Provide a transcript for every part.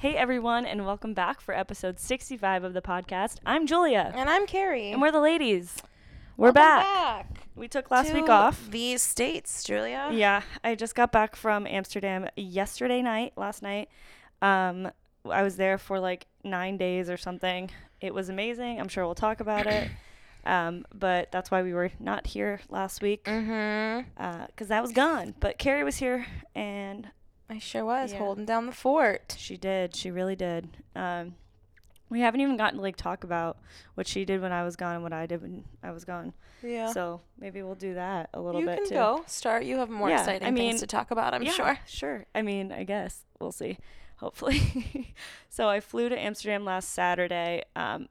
Hey everyone, and welcome back for episode 65 of the podcast. I'm Julia, And I'm Carrie. and we're the ladies. We're Welcome back. We took last week off. These states, Julia. Yeah, I just got back from Amsterdam yesterday night, last night. Um, I was there for like nine days or something. It was amazing. I'm sure we'll talk about it. Um, but that's why we were not here last week Mm-hmm. because I was gone. But Carrie was here, and I sure was Yeah. holding down the fort. She did. She really did. Um, we haven't even gotten to like talk about what she did when I was gone and what I did when I was gone. Yeah. So maybe we'll do that a little you bit can too. go start. You have more Yeah, exciting I mean, things to talk about. I'm yeah, sure. Sure. I mean, I guess we'll see. Hopefully. so I flew to Amsterdam last Saturday. Um,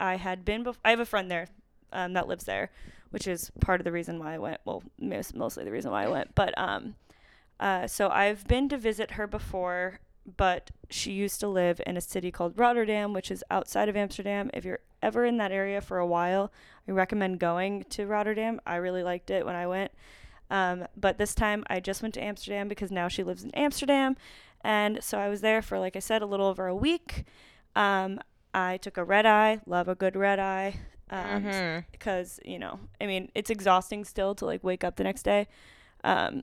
I had been. Bef- I have a friend there um, that lives there, which is part of the reason why I went. Well, most, mostly the reason why I went. But um, uh, so I've been to visit her before, but she used to live in a city called Rotterdam, which is outside of Amsterdam. If you're ever in that area for a while, I recommend going to Rotterdam. I really liked it when I went. Um, but this time I just went to Amsterdam because now she lives in Amsterdam. And so I was there for, like I said, a little over a week. Um, I took a red eye, love a good red eye. Um, Mhm. because you know i mean it's exhausting still to like wake up the next day um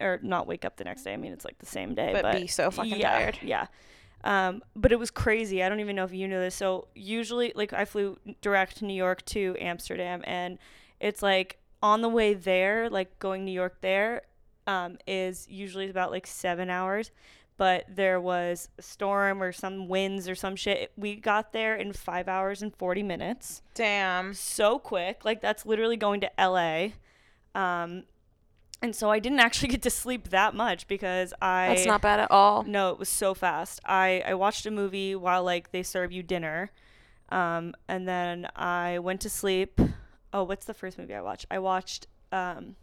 or not wake up the next day i mean it's like the same day But but, be so fucking yeah, tired. yeah um but it was crazy i don't even know if you know this so usually like i flew direct to new york to amsterdam and it's like on the way there like going new york there um is usually about like seven hours but there was a storm or some winds or some shit we got there in five hours and 40 minutes Damn. so quick. Like that's literally going to LA. Um and so I didn't actually get to sleep that much because I That's not bad at all. No, it was so fast. I I watched a movie while like they serve you dinner. Um and then I went to sleep. Oh, what's the first movie I watched? I watched um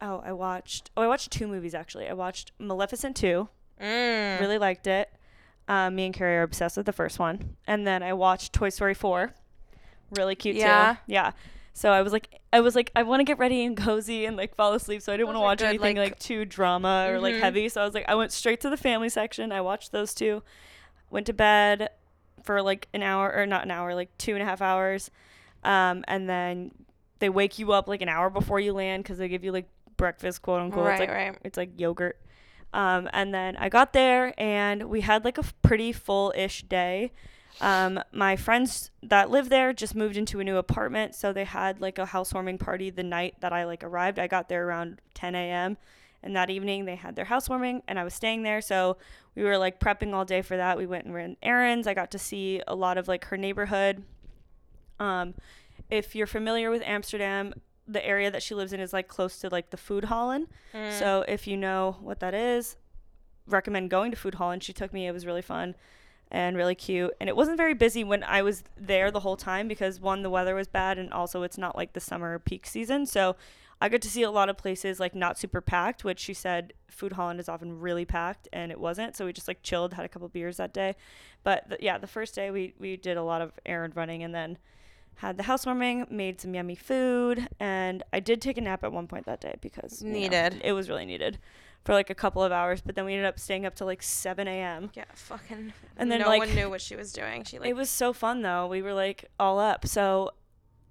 Oh, I watched Oh, I watched two movies actually. I watched Maleficent 2 Mm. really liked it. Um, me and Carrie are obsessed with the first one, and then I watched Toy Story four. Really cute Yeah. too. Yeah. So I was like, I was like, I want to get ready and cozy and like fall asleep. So I didn't want to watch good, anything like- like, too drama or like Mhm. heavy. So I was like, I went straight to the family section. I watched those two. Went to bed for like an hour or not an hour, like two and a half hours, um, and then they wake you up like an hour before you land because they give you like breakfast, quote unquote. Right, it's like right. it's like yogurt. Um, and then I got there and we had like a pretty full ish day. Um, my friends that live there just moved into a new apartment, so they had like a housewarming party the night that I like arrived. I got there around 10 a.m. and that evening they had their housewarming and I was staying there, so we were like prepping all day for that. We went and ran errands. I got to see a lot of like her neighborhood. Um, if you're familiar with Amsterdam, the area that she lives in is like close to like the Foodhallen. Mm. So if you know what that is, recommend going to Food Hall. And she took me. It was really fun and really cute. And it wasn't very busy when I was there the whole time because one, the weather was bad, and also it's not like the summer peak season. So I got to see a lot of places like not super packed, which she said Foodhallen is often really packed, and it wasn't. So we just like chilled, had a couple beers that day. But th- yeah, the first day we we did a lot of errand running, and then had the housewarming, made some yummy food, and I did take a nap at one point that day because you know, Needed. it was really needed for like a couple of hours. But then we ended up staying up till like 7 a.m. Yeah, fucking. And then, no like- one knew what she was doing. She like. it was so fun though. We were like all up. So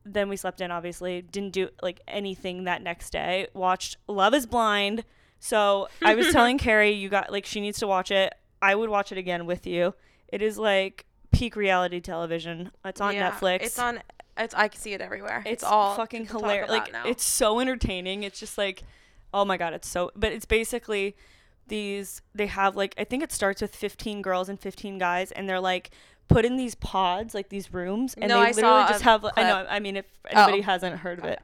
then we slept in. Obviously, didn't do like anything that next day. Watched Love Is Blind. So I was telling Carrie, you got like she needs to watch it. I would watch it again with you. It is like peak reality television. It's on yeah, Netflix. It's on. It's. I can see it everywhere. it's, It's, all fucking hilarious. Like now. it's so entertaining. It's just like, oh my god, it's so. But it's basically these. They have like I think it starts with 15 girls and 15 guys, and they're like put in these pods, like these rooms, and No, they I literally saw just have. I know. I mean, if anybody Oh. hasn't heard of it,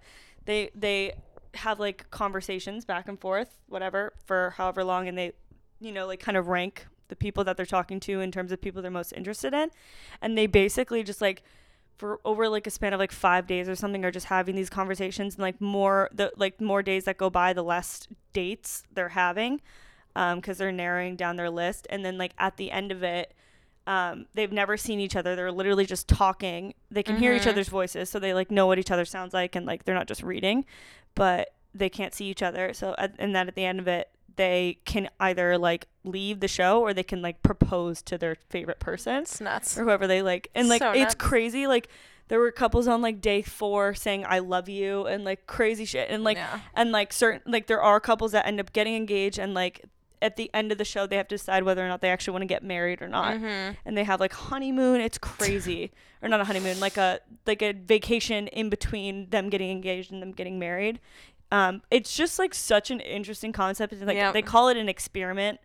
they they have like conversations back and forth, whatever, for however long, and they, you know, like kind of rank the people that they're talking to in terms of people they're most interested in, and they basically just like for over like a span of like five days or something are just having these conversations and like more the like more days that go by the less dates they're having because they're narrowing down their list. And then like at the end of it um, they've never seen each other. They're literally just talking. They can hear each Mhm. other's voices so they like know what each other sounds like and like they're not just reading but they can't see each other. So at, and then at the end of it they can either like leave the show or they can like propose to their favorite person It's nuts. or whoever they like. And like So it's nuts. crazy. Like there were couples on like day four saying I love you and like crazy shit. And like Yeah. and like certain like there are couples that end up getting engaged and like at the end of the show they have to decide whether or not they actually want to get married or not Mm-hmm. and they have like honeymoon it's crazy or not a honeymoon like a like a vacation in between them getting engaged and them getting married um it's just like such an interesting concept It's like they call it an experiment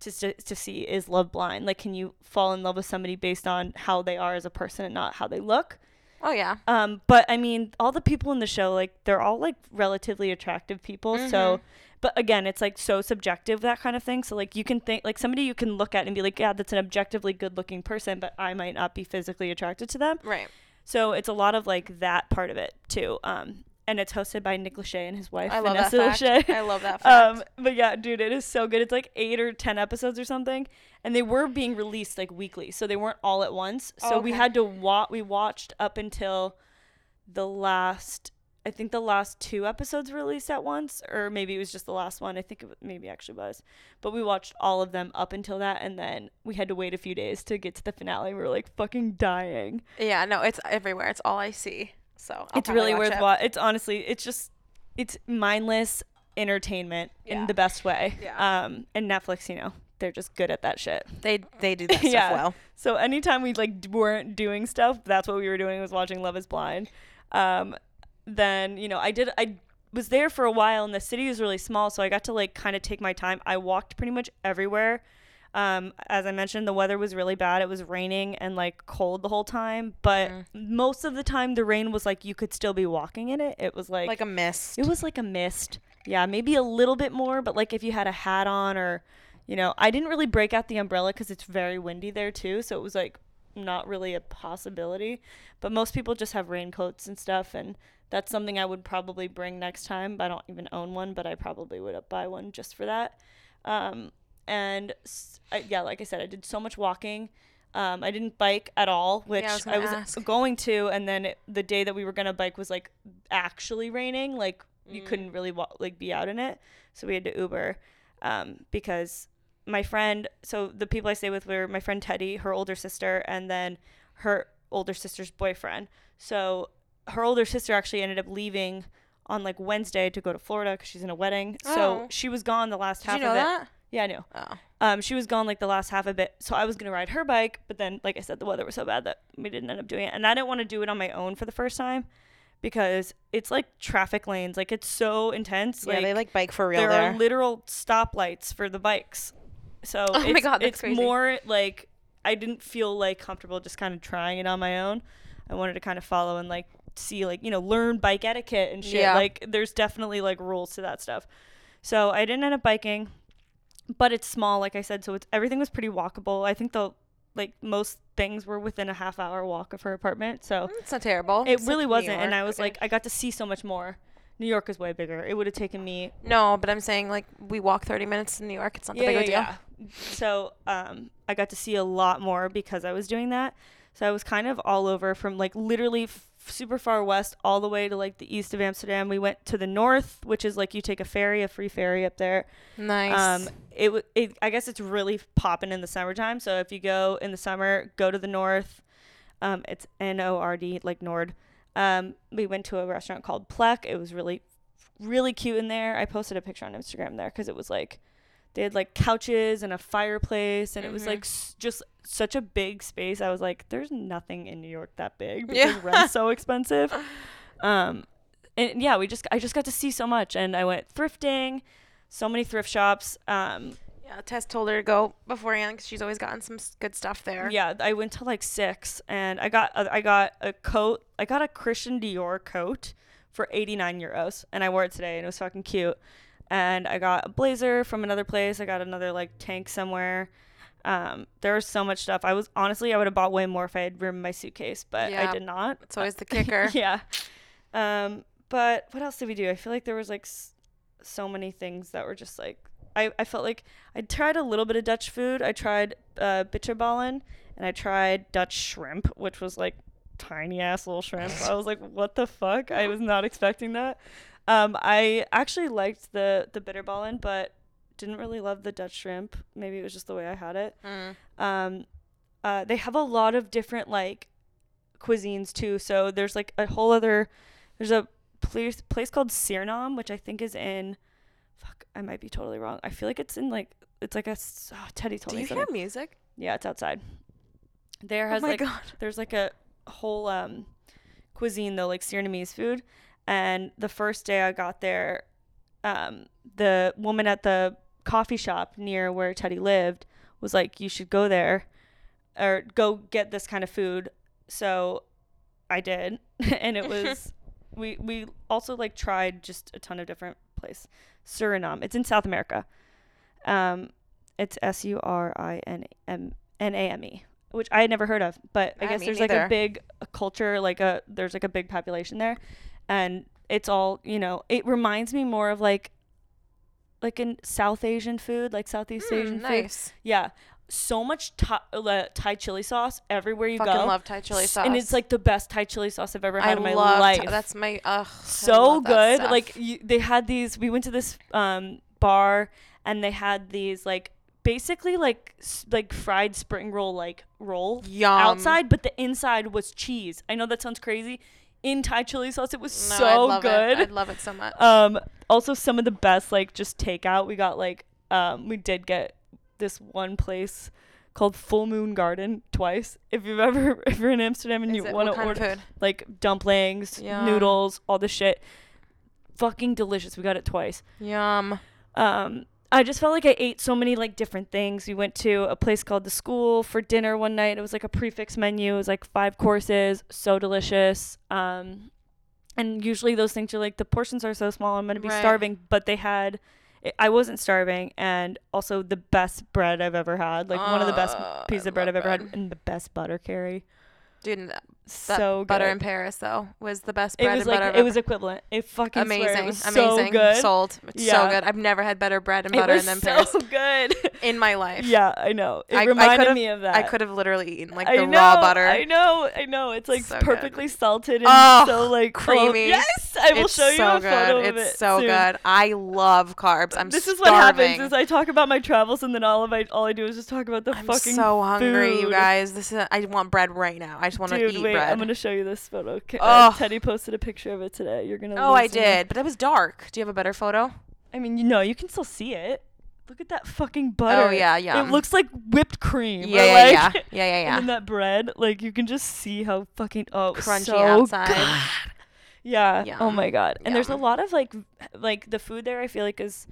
to, to, to see is love blind like can you fall in love with somebody based on how they are as a person and not how they look Oh yeah. um, but I mean, all the people in the show, like, they're all like relatively attractive people. So, Mhm. but again, it's like so subjective that kind of thing. So like, you can think like somebody you can look at and be like, yeah, that's an objectively good-looking person, but I might not be physically attracted to them. Right. So it's a lot of like that part of it too. Um, and it's hosted by Nick Lachey and his wife I love that fact. Lachey. I love that fact. Um, but yeah, dude, it is so good. It's like eight or ten episodes or something, and they were being released like weekly, so they weren't all at once. So Oh, we had to watch. We watched up until the last. I think the last two episodes released at once, or maybe it was just the last one. I think it maybe actually was, but we watched all of them up until that, and then we had to wait a few days to get to the finale. We were like fucking dying. yeah. No, it's everywhere. It's all I see. So I'll it's really worth it. watching. It's honestly, it's just, it's mindless entertainment Yeah. in the best way. Yeah. Um, and Netflix, you know, they're just good at that shit. They they do that stuff Yeah. well. So anytime we like d- weren't doing stuff, that's what we were doing was watching Love Is Blind. Um, then you know, I did. I was there for a while, and the city was really small, so I got to like kind of take my time. I walked pretty much everywhere. Um, as I mentioned, the weather was really bad. It was raining and like cold the whole time, but Mhm. most of the time the rain was like you could still be walking in it. It was like, Like a mist. it was like a mist. Yeah, maybe a little bit more, but like if you had a hat on or, you know, I didn't really break out the umbrella because it's very windy there too. So it was like not really a possibility. But most people just have raincoats and stuff. And that's something I would probably bring next time. I don't even own one, but I probably would buy one just for that. Um, and I yeah, like I said, I did so much walking. Um, I didn't bike at all, which I was I was going to, and then it, the day that we were gonna bike was like actually raining. Like you Mm. couldn't really wa- like be out in it, so we had to Uber um, because my friend. So the people I stay with were my friend Teddy, her older sister, and then her older sister's boyfriend. So her older sister actually ended up leaving on like Wednesday to go to Florida because she's in a wedding. So Oh. she was gone the last Did half you know of it. that? Yeah, I knew. Oh. Um, she was gone like the last half of it, so I was gonna ride her bike, but then, like I said, the weather was so bad that we didn't end up doing it, and I didn't want to do it on my own for the first time because it's like traffic lanes, like it's so intense. yeah, they like bike for real there there. are literal stoplights for the bikes, so Oh my it's, God, that's it's crazy. more like I didn't feel like comfortable just kind of trying it on my own. I wanted to kind of follow and like see like you know learn bike etiquette and shit. Yeah. Like there's definitely like rules to that stuff. So I didn't end up biking, but it's small, like I said. So it's everything was pretty walkable. I think the like most things were within a half hour walk of her apartment. So it's not terrible. it It's really like wasn't. And I was like, I got to see so much more. New York is way bigger. It would have taken me no, but I'm saying like we walk 30 minutes to New York. It's not that big of a deal. So um, I got to see a lot more because I was doing that. So I was kind of all over from like literally f- super far west all the way to like the east of Amsterdam. We went to the north, which is like you take a ferry, a free ferry up there. Nice. Um, it, w- it I guess it's really popping in the summertime. So if you go in the summer, go to the north. Um, it's N O R D like Nord. Um, we went to a restaurant called Pllek. It was really, really cute in there. I posted a picture on Instagram there because it was like, they had like couches and a fireplace, and it was like s- just such a big space. I was like, there's nothing in New York that big Yeah. because rent's so expensive. Um, and yeah, we just I just got to see so much, and I went thrifting, so many thrift shops. Um, yeah, Tess told her to go beforehand because she's always gotten some good stuff there. yeah, I went to like six, and I got a, I got a coat. I got a Christian Dior coat for 89 euros, and I wore it today, and it was fucking cute. And I got a blazer from another place. I got another like tank somewhere. Um, there was so much stuff. I was honestly, I would have bought way more if I had room in my suitcase, but Yeah. I did not. It's always the kicker. yeah. Um, but what else did we do? I feel like there was like s- so many things that were just like I, I felt like I tried a little bit of Dutch food. I tried uh, bitterballen and I tried Dutch shrimp, which was like tiny ass little shrimp. I was like, what the fuck? I was not expecting that. Um, I actually liked the the bitterballen, but Didn't really love the Dutch shrimp. Maybe it was just the way I had it. Mm. Um, uh, they have a lot of different like cuisines too. So there's like a whole other. There's a place place called Suriname, which I think is in. Fuck, I might be totally wrong. I feel like it's in like it's like a. s- Oh, Teddy told Do me you something. hear music? Yeah, it's outside. There Oh has my like god. there's like a whole um cuisine though, like Surinamese food. And the first day I got there, um, the woman at the coffee shop near where Teddy lived was like, "You should go there, or go get this kind of food." So I did, and it was we we also like tried just a ton of different place. Suriname. It's in South America. Um, it's S U R I N M N A M E, which I had never heard of. But I Ah, guess there's like a big uh, culture, like a there's like a big population there, and it's all you know. It reminds me more of like like in South Asian food, like Southeast Mm, Asian food. nice. Yeah, so much Thai, uh, Thai chili sauce everywhere you Fucking go. love Thai chili sauce. and it's like the best Thai chili sauce I've ever had I in my life Thai- that's my ugh. So good. Like you, they had these. We went to this um, bar and they had these like basically like s- like fried spring roll like roll Yum. outside, but the inside was cheese. I know that sounds crazy. In Thai chili sauce, it was No, so I'd love good. It. I'd love it so much. Um, also some of the best like just takeout. We got like um, we did get this one place called Full Moon Garden twice. If you've ever if you're in Amsterdam and Is you it- want what to kind order food? like dumplings, Yum. noodles, all the shit. Fucking delicious. We got it twice. Yum. Um, I just felt like I ate so many like different things. We went to a place called the School for dinner one night. It was like a prefix menu. It was like five courses, so delicious. Um, and usually those things are like the portions are so small. I'm gonna be Right. starving, but they had. I- wasn't starving, and also the best bread I've ever had. Like one of the best Uh, pieces of bread I've ever had, and the best butter curry. Dude, that So good. butter in Paris though was the best it bread was and like butter. It was equivalent. It fucking swear, amazing, it was amazing. so good. Sold. It's Yeah. so good. I've never had better bread and It butter was than so Paris So good. in my life. yeah, I know. It I- I reminded could've- me of that. I could have literally eaten like I the know, raw butter. I know, I know. It's like So good. perfectly salted and Oh, so like oh, creamy. yes, I will it's show you so a good. photo of it's it. so soon. good. I love carbs. I'm this is starving. what happens is I talk about my travels and then all of I all I do is just talk about the fucking I'm fucking so hungry, you guys. This is. I want bread right now. I just want to Dude, eat wait, bread. I'm gonna show you this photo. K- uh, Teddy posted a picture of it today. You're gonna. oh, I did, but it was dark. Do you have a better photo? I mean, you know, you can still see it. Look at that fucking butter. Oh yeah, yeah. It looks like whipped cream. Yeah, yeah, like, yeah, yeah, yeah, And yeah. then that bread, like you can just see how fucking oh Crunchy so outside. good. Yeah. Oh my god. And there's a lot of like like the food there I feel like is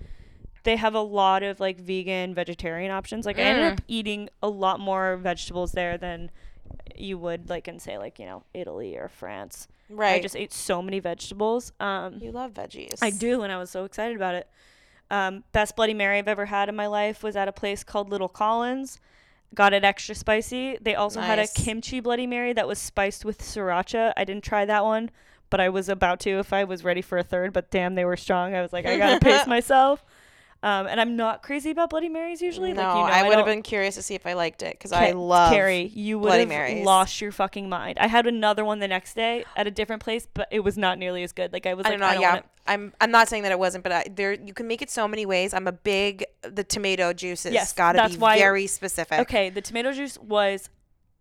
they have a lot of like vegan, vegetarian options. Like I ended Mm. up eating a lot more vegetables there than you would like in say like, you know, Italy or France. Right. I just ate so many vegetables. Um you love veggies. I do, and I was so excited about it. Um, best Bloody Mary I've ever had in my life was at a place called Little Collins. Got it extra spicy. They also had a kimchi Bloody Mary that was spiced with sriracha. I didn't try that one, but I was about to if I was ready for a third. But damn, they were strong. I was like, I gotta pace myself. Um, and I'm not crazy about Bloody Marys usually. No, like, you know, I would have been curious to see if I liked it because I love. Carrie, you would Bloody have Marys. lost your fucking mind. I had another one the next day at a different place, but it was not nearly as good. Like I was I like, don't know. I don't yeah, I'm. I'm not saying that it wasn't, but I, there you can make it so many ways. I'm a big the tomato juices. Yes, gotta that's be why- very specific. Okay, the tomato juice was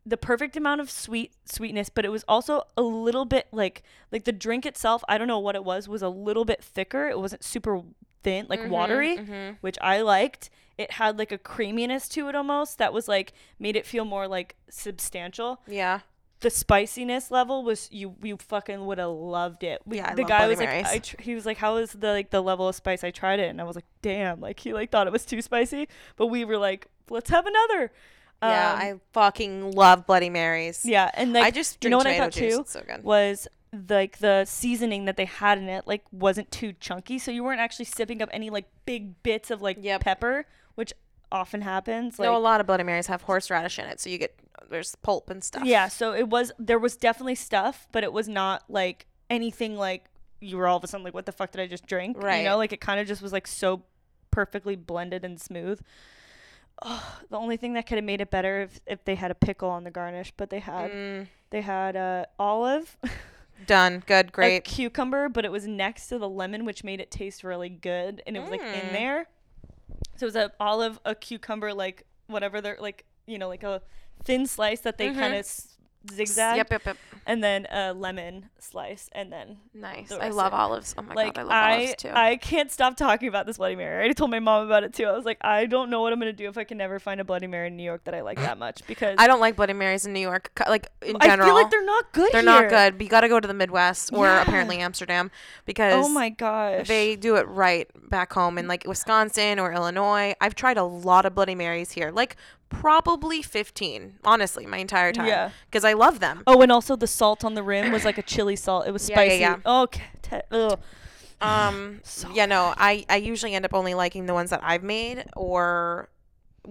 the perfect amount of sweet sweetness, but it was also a little bit like like the drink itself. I don't know what it was. Was a little bit thicker. It wasn't super thin, like Mhm, watery, mhm. which I liked. It had like a creaminess to it almost that was like made it feel more like substantial. Yeah. The spiciness level was you you fucking would have loved it. We, Yeah, I the guy Bloody was like Marys. I tr- he was like how is the like the level of spice? I tried it and I was like damn, like he like thought it was too spicy, but we were like let's have another. yeah, Um, I fucking love Bloody Marys. yeah, and like I just you know what I thought juice. too so good. Like the seasoning that they had in it like wasn't too chunky, so you weren't actually sipping up any like big bits of like Yep. pepper, which often happens. Like no, a lot of Bloody Marys have horseradish in it, so you get there's pulp and stuff. yeah, so it was there was definitely stuff, but it was not like anything like you were all of a sudden like what the fuck did I just drink? Right. You know, like it kind of just was like so perfectly blended and smooth. Oh, the only thing that could have made it better if, if they had a pickle on the garnish, but they had Mm, they had uh, olive, done. Good. a Great. cucumber, but it was next to the lemon, which made it taste really good, and it was like in Mm. there. So it was a olive, a cucumber, like whatever they're like, you know, like a thin slice that they Mhm. kind of zigzag, Yep, yep, yep. and then a lemon slice, and then Nice. the I love olives. Oh my like god, I love I, olives too. I can't stop talking about this Bloody Mary. I already told my mom about it too. I was like, I don't know what I'm gonna do if I can never find a Bloody Mary in New York that I like that much because I don't like Bloody Marys in New York. Like in general, I feel like they're not good. they're here. not good. But you got to go to the Midwest or Yeah. apparently Amsterdam oh because Oh my gosh. they do it right back home in like Wisconsin or Illinois. I've tried a lot of Bloody Marys here, like probably 15, honestly, my entire time. Yeah. Because I love them. Oh, and also the salt on the rim was like a chili salt. It was Yeah, yeah, spicy. yeah. Okay. te- ugh. Um, So yeah, no, I, I usually end up only liking the ones that I've made or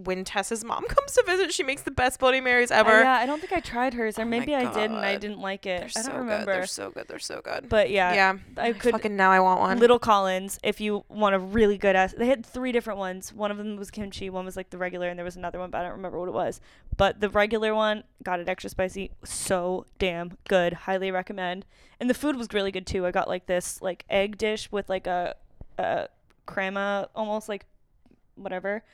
when Tessa's mom comes to visit, she makes the best Bloody Marys ever. Uh, yeah, I don't think I tried hers, or Oh maybe I did and I didn't like it. They're I don't good. remember. They're so good. They're so good. but yeah, yeah, I could. fucking now I want one. Little Collins, if you want a really good ass, they had three different ones. One of them was kimchi, one was like the regular, and there was another one, but I don't remember what it was. But the regular one got it extra spicy, so damn good. Highly recommend. And the food was really good too. I got like this like egg dish with like a, a crema, almost like whatever,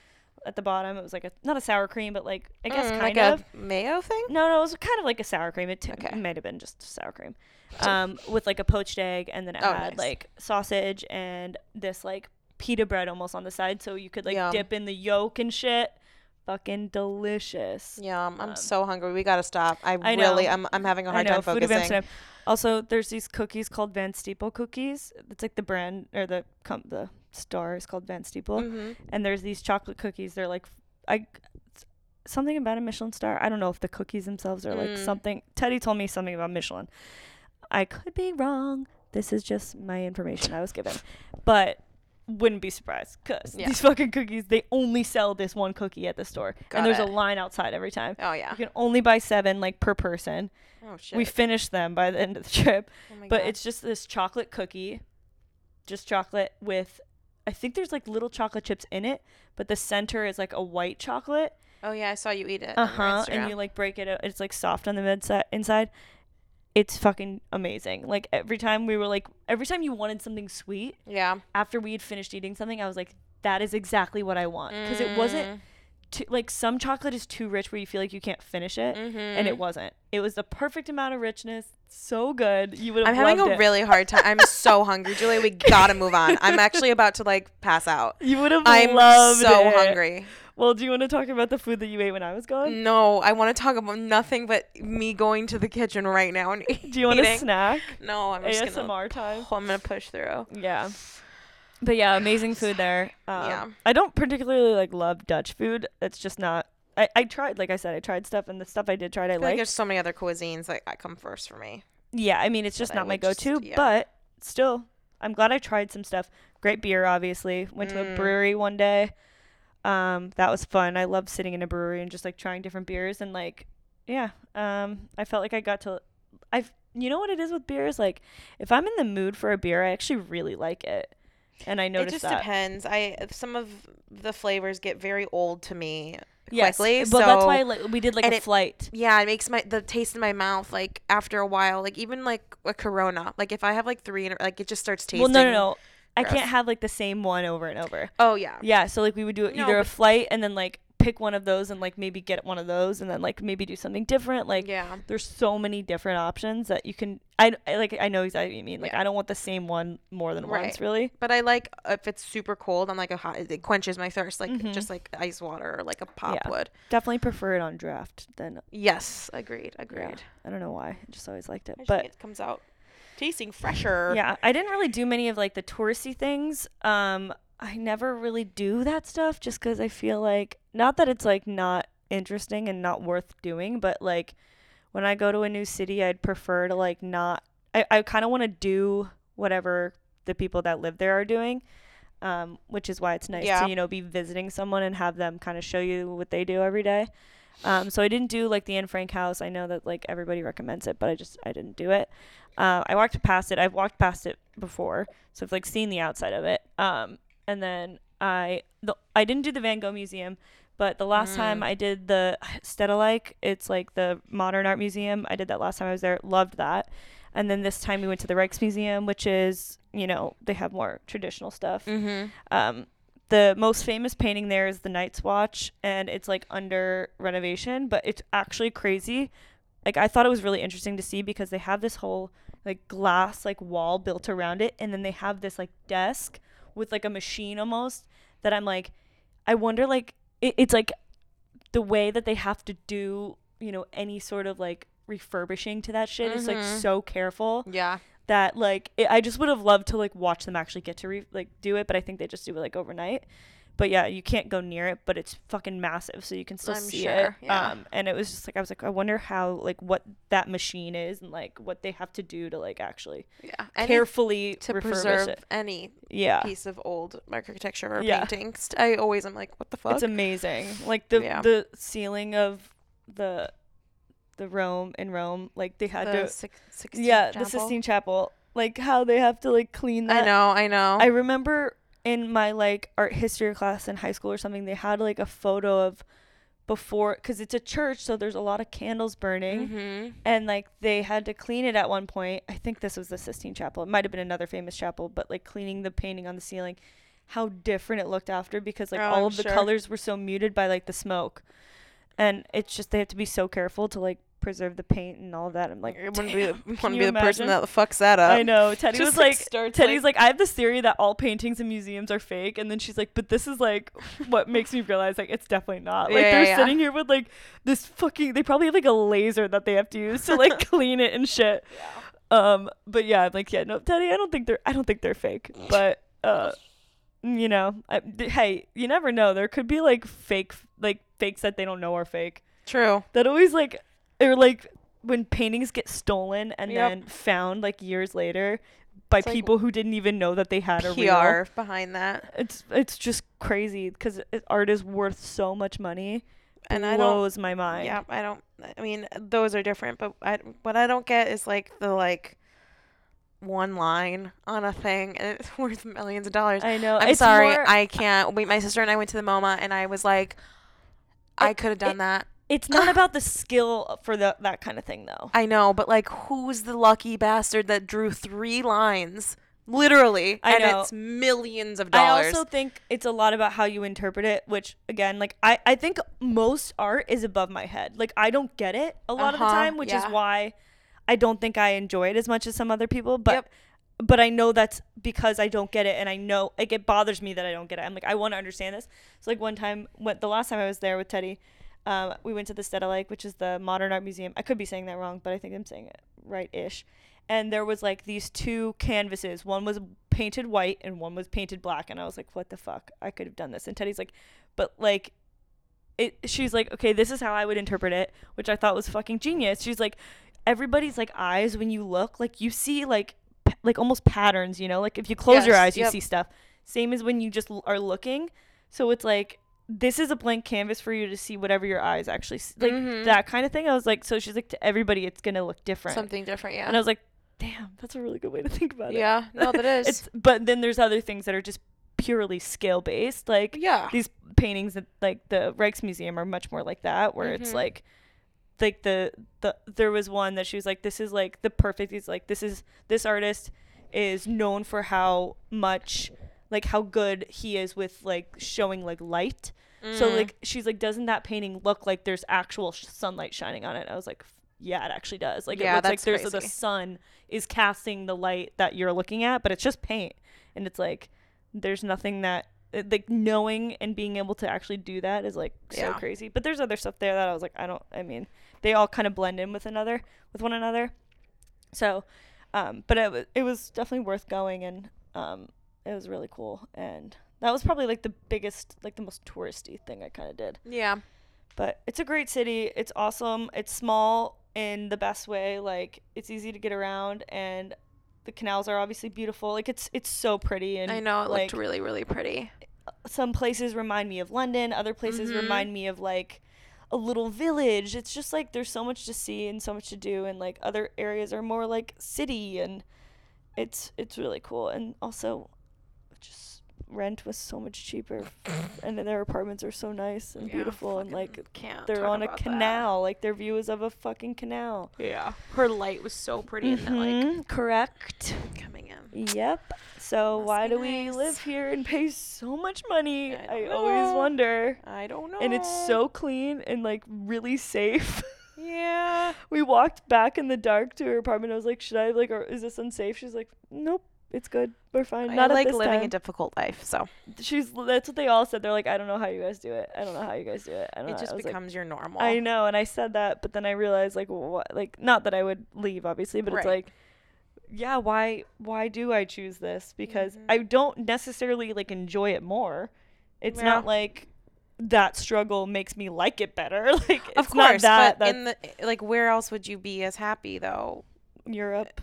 at the bottom. It was like a not a sour cream, but like I guess Mm, kind like of. a mayo thing. No, no, it was kind of like a sour cream. It, t- Okay. it might have been just sour cream, um, with like a poached egg, and then it Oh, had nice. like sausage and this like pita bread almost on the side, so you could like Yum. dip in the yolk and shit. Fucking delicious. Yeah, I'm, Um, so hungry. We gotta stop. I, I know. really, I'm, I'm having a hard know time focusing. Also, there's these cookies called Van Stapele cookies. It's like the brand or the com- the store is called Van Stapele, hmm and there's these chocolate cookies. They're like I something about a Michelin star. I don't know if the cookies themselves are like Mm. something. Teddy told me something about Michelin. I could be wrong. This is just my information I was given, but wouldn't be surprised because Yeah. these fucking cookies they only sell this one cookie at the store, Got and there's a line outside every time. Oh yeah. You can only buy seven like per person. Oh shit. We finished them by the end of the trip, oh but God. it's just this chocolate cookie, just chocolate with, I think there's like little chocolate chips in it, but the center is like a white chocolate. Oh yeah, I saw you eat it. Uh huh. And you like break it. out. It's like soft on the mid si- inside. It's fucking amazing. Like every time we were like, every time you wanted something sweet, yeah. after we had finished eating something, I was like, that is exactly what I want. Because it wasn't too, like some chocolate is too rich where you feel like you can't finish it. Mm-hmm. And it wasn't. It was the perfect amount of richness. So good. You would have I'm having a it. really hard time. I'm so hungry, Julia. We gotta move on. I'm actually about to like pass out. You would have I'm loved so it. hungry. Well, do you want to talk about the food that you ate when I was gone? No, I want to talk about nothing but me going to the kitchen right now and Do you want a snack? No, I'm just gonna. ASMR time. Oh, I'm gonna push through. Yeah. But yeah, amazing food there. Um, Yeah. I don't particularly like love Dutch food. It's just not. I, I tried, like I said, I tried stuff, and the stuff I did try, I I feel like there's so many other cuisines that, that come first for me. Yeah, I mean, it's just not my go-to, yeah. but still, I'm glad I tried some stuff. Great beer, obviously. Went to a Mm. brewery one day. Um, that was fun. I love sitting in a brewery and just like trying different beers and like, yeah. Um, I felt like I got to, I've, you know what it is with beers? Like, if I'm in the mood for a beer, I actually really like it, and I know It just that. depends. I some of the flavors get very old to me Yes, quickly. but so that's why like, we did like and a it- flight. yeah, it makes my the taste in my mouth like after a while, like even like a Corona. Like if I have like three, in a- like it just starts tasting. Well, no, no, no. I can't have like the same one over and over. Oh yeah. Yeah, so like we would do No, either a flight and then like pick one of those and like maybe get one of those and then like maybe do something different. Like yeah. there's so many different options that you can. I, I like I know exactly what you mean. Like Yeah. I don't want the same one more than once Right. really. But I like if it's super cold. I'm like a hot. It quenches my thirst, like Mhm. just like ice water or like a pop Yeah. would. Definitely prefer it on draft than Yes, agreed, agreed. I don't know why. I just always liked it. I But it comes out tasting fresher. yeah, I didn't really do many of like the touristy things. Um, I never really do that stuff just because I feel like not that it's like not interesting and not worth doing, but like when I go to a new city, I'd prefer to like not. I I kind of want to do whatever the people that live there are doing. Um, which is why it's nice Yeah. to you know be visiting someone and have them kind of show you what they do every day. Um, so I didn't do like the Anne Frank house. I know that like everybody recommends it, but I just I didn't do it. Uh, I walked past it. I've walked past it before, so I've like seen the outside of it. Um, and then I the I didn't do the Van Gogh Museum, but the last time Mm. I did the Stedelijk, it's like the modern art museum. I did that last time I was there. Loved that. And then this time we went to the Rijksmuseum, which is you know they have more traditional stuff. Mm-hmm. Um, the most famous painting there is the Night's Watch, and it's like under renovation, but it's actually crazy. Like I thought it was really interesting to see because they have this whole like glass like wall built around it, and then they have this like desk with like a machine almost that I'm like, I wonder like it, it's like the way that they have to do you know any sort of like refurbishing to that shit is like Mhm. so careful Yeah. that like it, I just would have loved to like watch them actually get to re- like do it, but I think they just do it like overnight. But yeah, you can't go near it, but it's fucking massive, so you can still I'm see sure, it. yeah. Um, and it was just like I was like, I wonder how like what that machine is and like what they have to do to like actually Yeah. Any- carefully to preserve it. any Yeah, piece of old architecture or Yeah. painting. st- I always am like, what the fuck? it's amazing. Like the Yeah. the ceiling of the the Rome in Rome, like they had the to Six- yeah the Sistine Chapel, like how they have to like clean that. I know, I know. I remember in my like art history class in high school or something, they had like a photo of before because it's a church, so there's a lot of candles burning, mm-hmm. and like they had to clean it at one point. I think this was the Sistine Chapel. It might have been another famous chapel, but like cleaning the painting on the ceiling, how different it looked after because like Oh, all I'm of the sure. colors were so muted by like the smoke, and it's just they have to be so careful to like preserve the paint and all that. I'm like, Like, I wouldn't be, the- "Damn, wouldn't be the person that fucks that up. I know. Teddy Just, was like, starts, Teddy's like, I have this theory that all paintings in museums are fake, and then she's like, but this is like what makes me realize like it's definitely not. Like Yeah, they're yeah. sitting here with like this fucking. They probably have like a laser that they have to use to like clean it and shit. Yeah. Um, but yeah, I'm like, yeah, no, Teddy, I don't think they're, I don't think they're fake, but uh, you know, I, th- hey, you never know. There could be like fake, like fakes that they don't know are fake. True. That always like, or like when paintings get stolen and Yep. then found like years later by It's like people who didn't even know that they had a real. PR behind that. It's it's just crazy because art is worth so much money. And I blows my mind. Yeah, I don't. I mean, those are different, but I, what I don't get is like the like one line on a thing and it's worth millions of dollars. I know. I'm it's sorry, more- I can't. Wait, my sister and I went to the MoMA, and I was like, I could have done that. It's not about the skill for the that kind of thing though. I know, but like, who's the lucky bastard that drew three lines, literally, I and know. it's millions of dollars? I also think it's a lot about how you interpret it, which again, like I, I think most art is above my head. Like I don't get it a lot of the Uh-huh, time, which is why I don't think I enjoy it as much as some other people. But Yep. but I know that's because I don't get it and I know like it bothers me that I don't get it. I'm like, I want to understand this. So like one time when the last time I was there with Teddy, um, we went to the Stedelijk, Lake, which is the modern art museum. I could be saying that wrong, but I think I'm saying it right ish. And there was like these two canvases. One was painted white and one was painted black. And I was like, what the fuck? I could have done this. And Teddy's like, but like it she's like, okay, this is how I would interpret it, which I thought was fucking genius. She's like, everybody's like eyes when you look, like you see like pa- like almost patterns, you know? Like if you close your Yes, eyes, you see stuff. Same as when you just l- are looking. So it's like this is a blank canvas for you to see whatever your eyes actually s- like Mhm. that kind of thing. I was like, so she's like to everybody it's going to look different. something different. Yeah. And I was like, damn, that's a really good way to think about it. yeah. No, that is. It's but then there's other things that are just purely scale based like yeah. these paintings that like the Rijksmuseum are much more like that where it's Mhm. like like the the there was one that she was like this is like the perfect he's like this is this artist is known for how much like how good he is with like showing like light. So Mm. like she's like doesn't that painting look like there's actual sh- sunlight shining on it? I was like yeah it actually does. Like it looks like there's the sun is casting the light that you're looking at but it's just paint. And it's like there's nothing that uh, like knowing and being able to actually do that is like so Yeah. crazy. But there's other stuff there that i was like i don't i mean they all kind of blend in with another with one another. So um but it, wa- it was definitely worth going and um it was really cool and that was probably like the biggest like the most touristy thing i kind of did yeah. but it's a great city it's awesome it's small in the best way like it's easy to get around and the canals are obviously beautiful like it's it's so pretty and I know it like looked really, really pretty. some places remind me of London, other places Mhm. remind me of like a little village. It's just like there's so much to see and so much to do and like other areas are more like city and it's it's really cool and also just rent was so much cheaper and then their apartments are so nice and Yeah, beautiful and like they're on a about that. canal like their view is of a fucking canal Yeah. Her light was so pretty that like mm-hmm. correct coming in. Yep. So Must why do we live here and pay so much money? I I, always wonder. I don't know. And it's so clean and like really safe. Yeah. we walked back in the dark to her apartment. I was like, "Should I like, or is this unsafe?" She's like, "Nope, it's good. We're fine." I Not like at this living time. a difficult life, so She's that's what they all said. They're like, "I don't know how you guys do it. I don't know how you guys do it. I don't know." it just I was like, becomes your normal. I know, and I said that, but then I realized like what like not that I would leave obviously, but it's like yeah, why why do I choose this? Because Mhm. I don't necessarily like enjoy it more. It's Yeah. not like that struggle makes me like it better. Like it's of not course, that but in the like, where else would you be as happy though? Europe.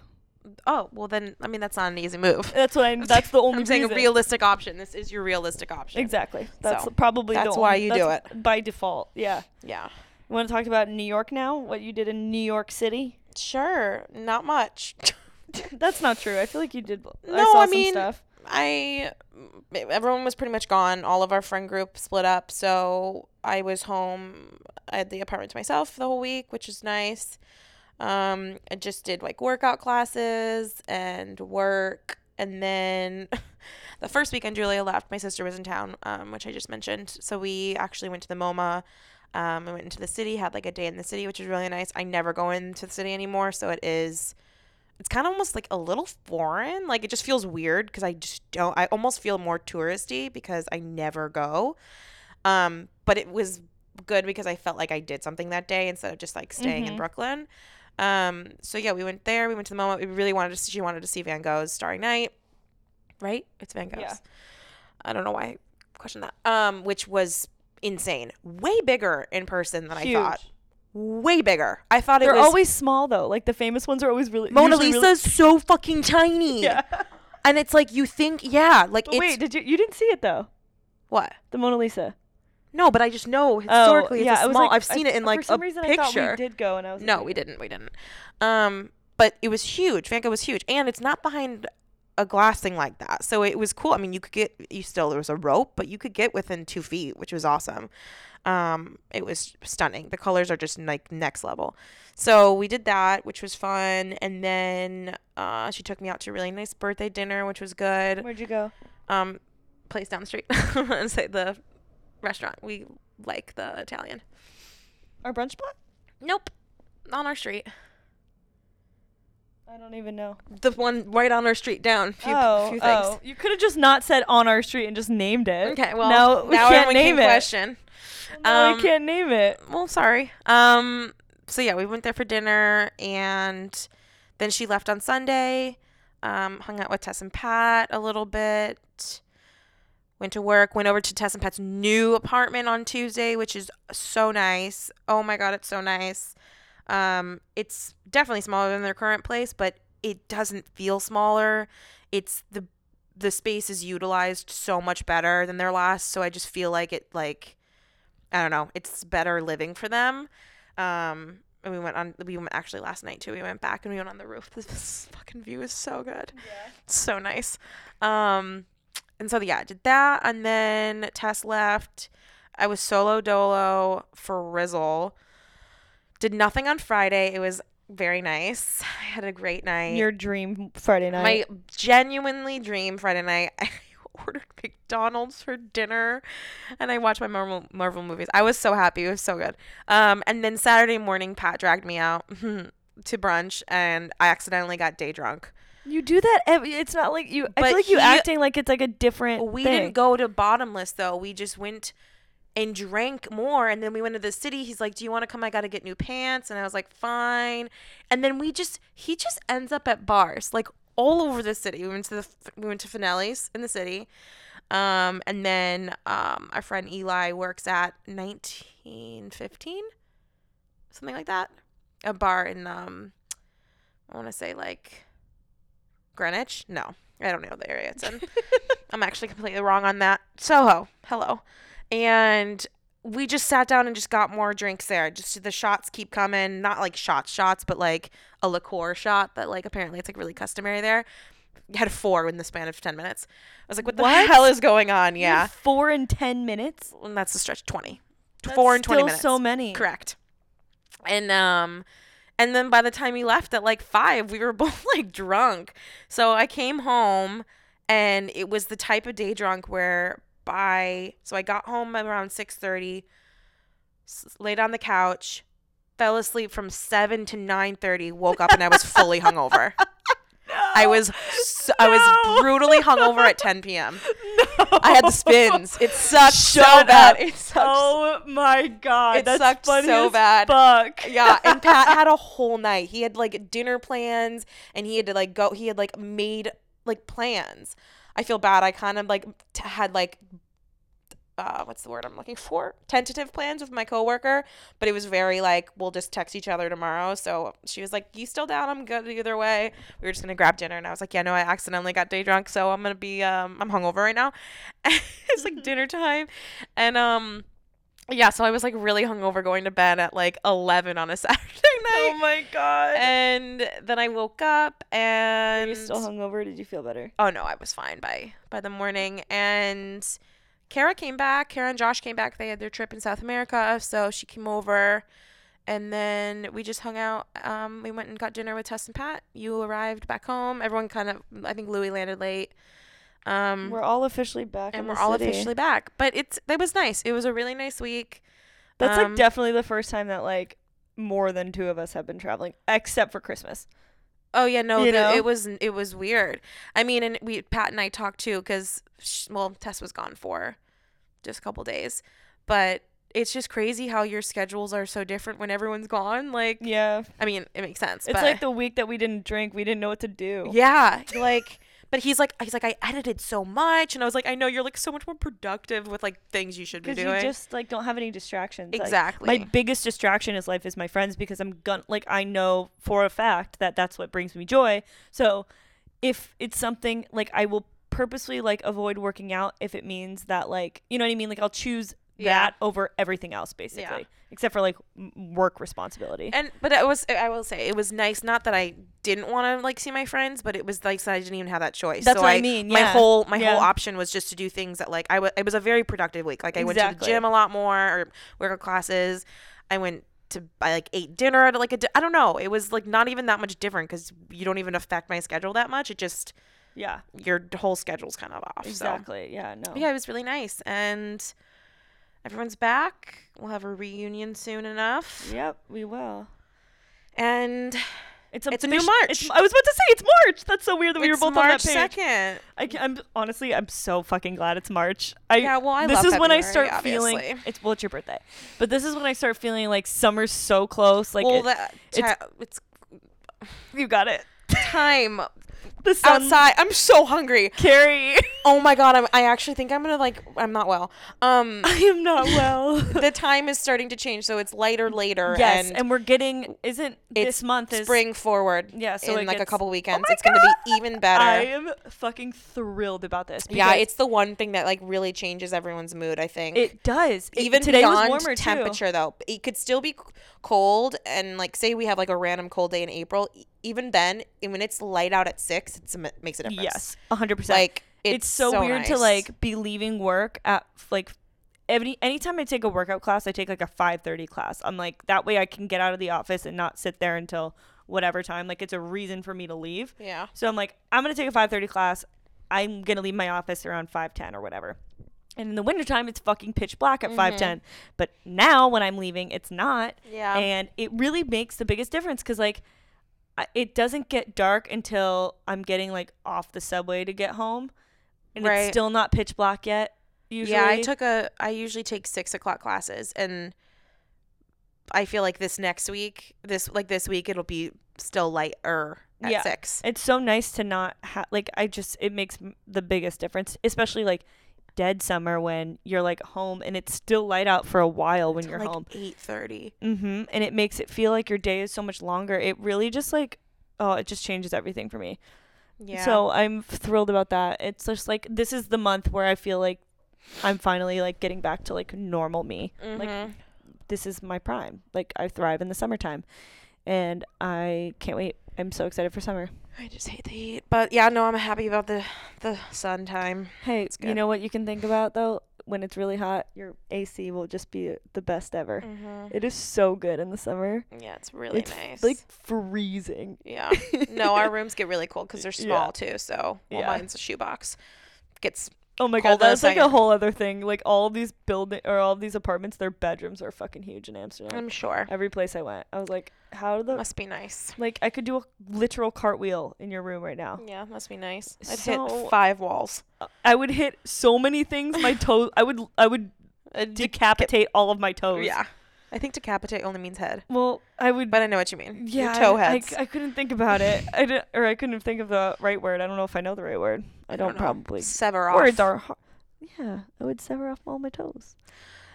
Oh, well then, I mean that's not an easy move. That's what I'm that's the only I'm saying reason. a realistic option. This is your realistic option. Exactly. That's So, probably that's the why only- you do it by default. Yeah. Yeah. You want to talk about New York now? What you did in New York City? Sure. Not much. That's not true. I feel like you did. I No, saw I some mean, stuff. I everyone was pretty much gone. All of our friend group split up, so I was home. I had the apartment to myself the whole week, which is nice. Um, I just did like workout classes and work, and then the first weekend Julia left. My sister was in town, um, which I just mentioned. So we actually went to the MoMA. Um, I went into the city, had like a day in the city, which was really nice. I never go into the city anymore, so it is it's kind of almost like a little foreign. Like it just feels weird because I just don't. I almost feel more touristy because I never go. Um, but it was good because I felt like I did something that day instead of just like staying in Mhm. Brooklyn. Um, so yeah, we went there. We went to the moment. We really wanted to. See, she wanted to see Van Gogh's Starry Night, right? It's Van Gogh's. Yeah. I don't know why I questioned that. Um, which was insane. Way bigger in person than Huge. I thought. Way bigger. I thought They're it was. always small though. Like the famous ones are always really. Mona usually really- Lisa's so fucking tiny. yeah. And it's like you think, yeah, like wait, did you? You didn't see it though. what? The Mona Lisa. No, but I just know historically oh, yeah. it's a small. like, I've seen I- it in like a reason I picture. we did go, and I was. no, like, we didn't. We didn't. Um, but it was huge. Van Gogh was huge, and it's not behind a glass thing like that. So it was cool. I mean, you could get you still there was a rope, but you could get within two feet, which was awesome. Um, it was stunning. The colors are just like next level. So we did that, which was fun, and then uh, she took me out to a really nice birthday dinner, which was good. Where'd you go? um place down the street say the restaurant we like the italian Our brunch spot? nope on our street I don't even know. the one right on our street down few, oh, few things oh, you could have just not said on our street and just named it. okay well now we now can't name can it. question Now Um, we can't name it. well sorry um so yeah we went there for dinner and then she left on sunday um hung out with tess and pat a little bit went to work went over to tess and pat's new apartment on tuesday which is so nice oh my god it's so nice um it's definitely smaller than their current place but it doesn't feel smaller it's the the space is utilized so much better than their last so i just feel like it like I don't know. It's better living for them. Um, and we went on. We went actually last night too. We went back and we went on the roof. This fucking view is so good. It's so nice. Um, and so yeah, I did that, and then Tess left. I was solo dolo for Rizzle. Did nothing on Friday. It was very nice. I had a great night. Your dream Friday night. My genuinely dream Friday night. I ordered McDonald's for dinner, and I watched my Marvel Marvel movies. I was so happy. It was so good. Um, and then Saturday morning, Pat dragged me out to brunch, and I accidentally got day drunk. You do that. Every, it's not like you. I feel like you he- acting like it's like a different. We thing. didn't go to bottomless though. We just went and drank more and then we went to the city. He's like, "Do you want to come? I got to get new pants." And I was like, "Fine." And then we just he just ends up at bars like all over the city. We went to the we went to Finelli's in the city. Um and then um our friend Eli works at 1915 something like that. A bar in um I want to say like Greenwich? No. I don't know the area it's in. I'm actually completely wrong on that. Soho. Hello. And we just sat down and just got more drinks there. Just the shots keep coming, not like shots shots, but like a liqueur shot that like apparently it's like really customary there. Had four in the span of 10 minutes. I was like, what the What? hell is going on? Yeah. Four in ten minutes. And that's the stretch 20. That's four and 20 minutes. So many. Correct. And um And then by the time he left at like five, we were both like drunk. So I came home and it was the type of day drunk where by so I got home around six thirty, laid on the couch, fell asleep from seven to nine thirty, woke up and I was fully hungover. I was so, I was brutally hungover at 10 p.m. No. I had the spins. It sucked so Shut bad. up. It sucked. Oh my god, It that's sucked so bad. Fuck. yeah, and Pat had a whole night. He had like dinner plans, and he had to like go. He had like made like plans. I feel bad. I kind of like t- had like. Uh, what's the word I'm looking for? Tentative plans with my coworker, but it was very like we'll just text each other tomorrow. So she was like, "You still down? I'm good either way." We were just gonna grab dinner, and I was like, "Yeah, no, I accidentally got day drunk, so I'm gonna be um I'm hungover right now." it's like dinner time, and um yeah, so I was like really hungover going to bed at like 11 on a Saturday night. Oh my god. and then I woke up and you still hungover? Did you feel better? Oh no, I was fine by by the morning and Kara came back. Kara and Josh came back. They had their trip in South America, so she came over and then we just hung out. Um, we went and got dinner with Tess and Pat. You arrived back home. Everyone kind of I think Louis landed late. Um We're all officially back. and we're all city. officially back. But it's it was nice. It was a really nice week. That's um, like definitely the first time that like more than two of us have been traveling, except for Christmas. Oh yeah, no, the, it was it was weird. I mean, and we Pat and I talked too because well, Tess was gone for just a couple days, but it's just crazy how your schedules are so different when everyone's gone. Like, Yeah, I mean, it makes sense. it's like the week that we didn't drink, we didn't know what to do. yeah, like. But he's like, he's like, I edited so much, and I was like, I know you're like so much more productive with like things you should be doing. you just like don't have any distractions. Like, exactly. my biggest distraction in life is my friends because I'm gun like I know for a fact that that's what brings me joy. So if it's something like I will purposely like avoid working out if it means that like you know what I mean like I'll choose Yeah. that over everything else basically except for like work responsibility. and but it was I will say it was nice. Not that I didn't want to like see my friends, but it was like that I didn't even have that choice. That's so what I mean, yeah. My whole my Yeah. whole option was just to do things that like I wa- it was a very productive week. Like I went to the gym a lot more or work classes. I went to I like ate dinner at like a di- I don't know. It was like not even that much different because you don't even affect my schedule that much. It just yeah, your whole schedule's kind of off. So exactly. Yeah, no. yeah, it was really nice and. Everyone's back. We'll have a reunion soon enough. Yep, we will. And It's a It's a new March. It's, I was about to say it's March. That's so weird that we were both March on that page. 2nd. I I'm honestly, I'm so fucking glad it's March. I yeah, well, I this is when I February, start feeling it's well, it's your birthday, but this is when I start feeling like summer's so close. Like well, it- that it's- it's you got it. time The sun, outside. I'm so hungry. Carrie. Oh my god, I'm, I actually think I'm gonna like. I'm not well. Um, I am not well. the time is starting to change, so it's lighter later. yes, and, and, we're getting isn't this month is spring forward. Yeah, so in it like a couple weekends, my it's gonna be even better. I am fucking thrilled about this. yeah, it's the one thing that like really changes everyone's mood. I think. it does. It- even today was beyond warmer too. temperature though it could still be cold and like say we have like a random cold day in april even then when it's light out at six it makes a difference Yes, hundred percent. like it's, so, weird to like be leaving work at like any anytime I take a workout class, I take like a five thirty class. I'm like that way I can get out of the office and not sit there until whatever time. Like it's a reason for me to leave. yeah So I'm like, I'm gonna take a five thirty class. I'm gonna leave my office around five ten or whatever. And in the wintertime, it's fucking pitch black at mm-hmm. five ten. But now when I'm leaving, it's not yeah and it really makes the biggest difference because like it doesn't get dark until i'm getting like off the subway to get home and Right. it's still not pitch black yet usually yeah i took a i usually take six o'clock classes and i feel like this next week this like this week it'll be still lighter at Yeah. six it's so nice to not have like i just it makes the biggest difference especially like dead summer when you're like home and it's still light out for a while when you're like home 8.30 mm-hmm and it makes it feel like your day is so much longer it really just like oh it just changes everything for me yeah So I'm thrilled about that. It's just like this is the month where I feel like I'm finally like getting back to like normal me. Like Mhm. this is my prime. Like I thrive in the summertime. And I can't wait. I'm so excited for summer. I just hate the heat but yeah no i'm happy about the the sun time Hey, It's you know what you can think about though? when it's really hot, your AC will just be the best ever. Mm-hmm. It is so good in the summer. Yeah, it's really it's nice. like freezing. yeah. No, our rooms get really cold because they're Yeah. small too. So well, Yeah. mine's a shoebox. Gets Oh my god, that's like a whole other thing. Like all of these building or all of these apartments, their bedrooms are fucking huge in Amsterdam. I'm sure. Every place I went, I was like, how the Must be nice. like I could do a literal cartwheel in your room right now. Yeah, must be nice. I'd So- hit five walls. I would hit so many things. My toes. I would. I would Uh, decapitate all of my toes. yeah. I think decapitate only means head, Well, I would. but I know what you mean. yeah. Your toe I- I. I couldn't think about it. I did, or I couldn't think of the right word. I don't know if I know the right word. I don't, know. probably. sever off. Words are. Hard. Yeah, I would sever off all my toes.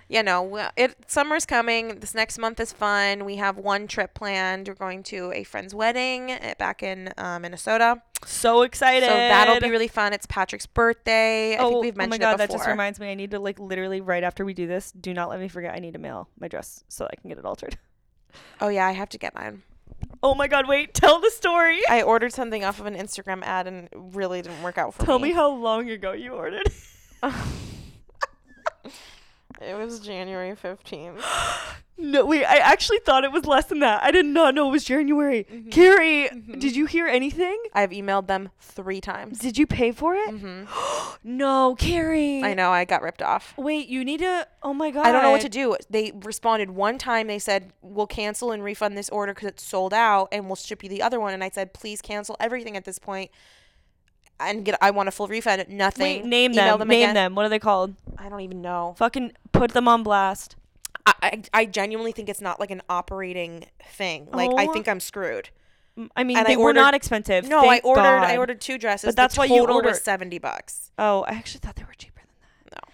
Yeah, no. It summer's coming. This next month is fun. We have one trip planned. We're going to a friend's wedding uh, back in uh, Minnesota. So excited. So that'll be really fun. It's Patrick's birthday. I oh, think we've oh my god, that just reminds me. I need to like literally right after we do this. Do not let me forget. I need to mail my dress so I can get it altered. oh yeah, I have to get mine. Oh my god, wait. Tell the story. I ordered something off of an Instagram ad and it really didn't work out for Tell me. Tell me how long ago you ordered. It was January 15th. No, wait. I actually thought it was less than that. I did not know it was January. Mhm. Carrie, Mhm. did you hear anything? I've emailed them three times. Did you pay for it? hmm no, Carrie. I know, I got ripped off. Wait, you need to. Oh my god. I don't know what to do. They responded one time. They said, "We'll cancel and refund this order because it's sold out, and we'll ship you the other one." And I said, "Please cancel everything at this point and get. I want a full refund." Nothing. Wait, name Email them. name again. them. What are they called? I don't even know. Fucking put them on blast. I, I I genuinely think it's not like an operating thing. Like I Oh. think I'm screwed. I mean, And I they were not expensive. No, I ordered. I ordered two dresses. But that's the why you ordered- seventy bucks. Oh, I actually thought they were cheaper than that.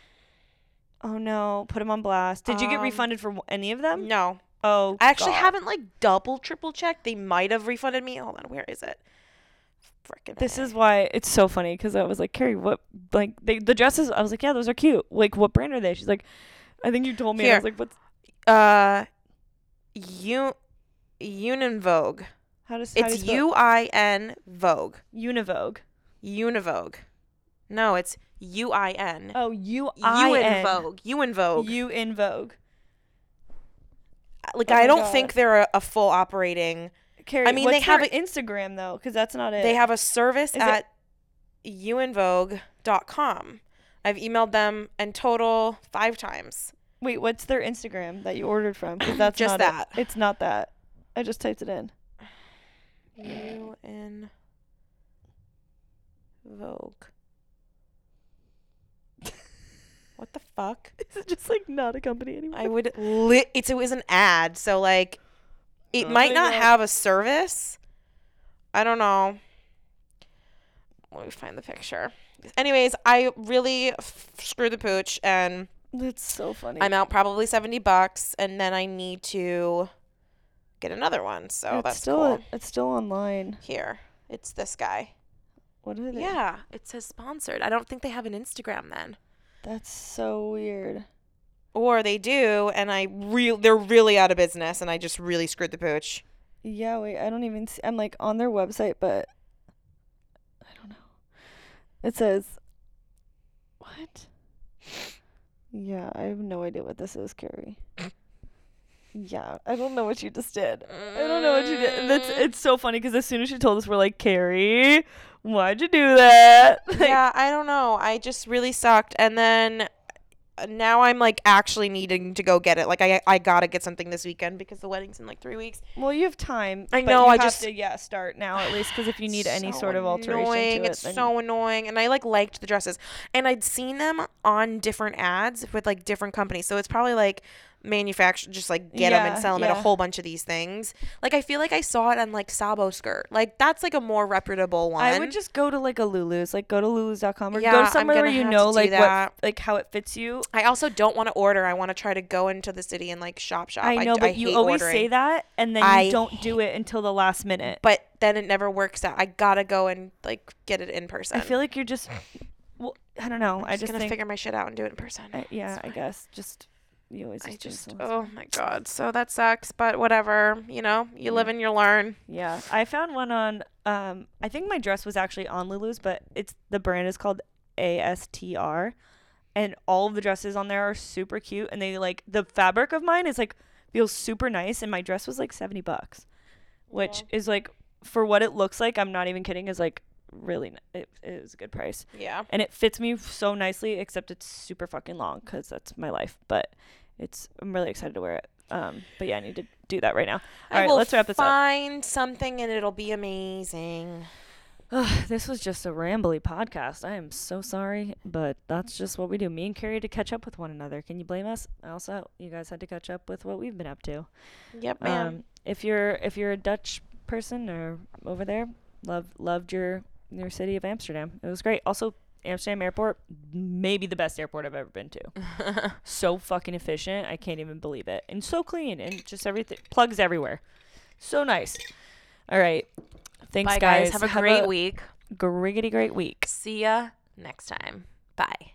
No. Oh no, put them on blast. Did you get Um, refunded for any of them? No, Oh, I actually God. haven't like double, triple checked. They might have refunded me. Hold on, where is it? Freaking. This is why it's so funny because I was like, Carrie, what? Like they, the dresses. I was like, yeah, those are cute. Like, what brand are they? She's like, I think you told me. And I was like, what's? uh, U, Univogue. How does? how It's you U I N Vogue. Univogue. Univogue. No, it's U I N. Oh, U I N. Vogue. You in Vogue. You in Vogue. Like Oh I don't God. think they're a, a full operating. Carrie, mean, what's they have their a- Instagram though, because that's not it. They have a service Is at youinvogue.com. I've emailed them in total five times. Wait, what's their Instagram that you ordered from? Because that's Just not that. It. It's not that. I just typed it in. You in Vogue. what the fuck? Is it just like not a company anymore? I would lit. It's it was an ad, so like, it might not God. have a service. I don't know. Let me find the picture. Anyways, I really f- screwed the pooch, and That's so funny. I'm out probably seventy bucks, and then I need to get another one. So it's that's still cool. it's still online. Here, it's this guy. What are they? Yeah, it says sponsored. I don't think they have an Instagram then. That's so weird. Or they do, and I real they're really out of business, and I just really screwed the pooch. Yeah, wait, I don't even see I'm like on their website, but I don't know. It says what? Yeah, I have no idea what this is, Carrie. yeah, I don't know what you just did. I don't know what you did. That's Mm. it's so funny because as soon as she told us, we're like, Carrie, why'd you do that? Like, yeah, I don't know. I just really sucked, and then Uh, now I'm like actually needing to go get it. Like I I gotta get something this weekend because the wedding's in like three weeks. Well, you have time. I know, You I have just- to, yeah start now at least because if you need any So sort of alteration annoying. to it, it's then so annoying. And I like liked the dresses, and I'd seen them on different ads with like different companies. So it's probably like manufacture just like get them and sell them at a whole bunch of these things. Like I feel like I saw it on like Sabo skirt. Like that's like a more reputable one. I would just go to like a Lulu's, like go to lulus.com or Yeah, go to somewhere where you know like what like how it fits you. I also don't want to order. I want to try to go into the city and like shop shop. I know, but you always ordering. say that and then I you don't do it until the last minute. but then it never works out. I gotta go and like get it in person. I feel like you're just well, I don't know. I'm I just, just gonna think figure my shit out and do it in person. I, yeah, I guess just you always I just, oh my god. So that sucks, but whatever. You know, you live Yeah. and you learn. Yeah, I found one on. Um, I think my dress was actually on Lulu's, but it's the brand is called ASTR, and all of the dresses on there are super cute and they like the fabric of mine is like feels super nice and my dress was like 70 bucks which is like for what it looks like i'm not even kidding is like really it, it was a good price Yeah. and it fits me so nicely except it's super fucking long because that's my life but it's i'm really excited to wear it um but yeah i need to do that right now I all right will let's wrap this up Find something and it'll be amazing. Ugh, this was just a rambly podcast. I am so sorry, but that's just what we do. Me and Carrie had to catch up with one another. Can you blame us? Also, you guys had to catch up with what we've been up to. Yep, ma'am. Um, if you're if you're a Dutch person or over there, love loved your your city of Amsterdam. It was great. Also, Amsterdam Airport, maybe the best airport I've ever been to. so fucking efficient. I can't even believe it. And so clean and just everything plugs everywhere. So nice. All right. Thanks Bye, guys. guys. Have a great week. Great great week. See ya next time. Bye.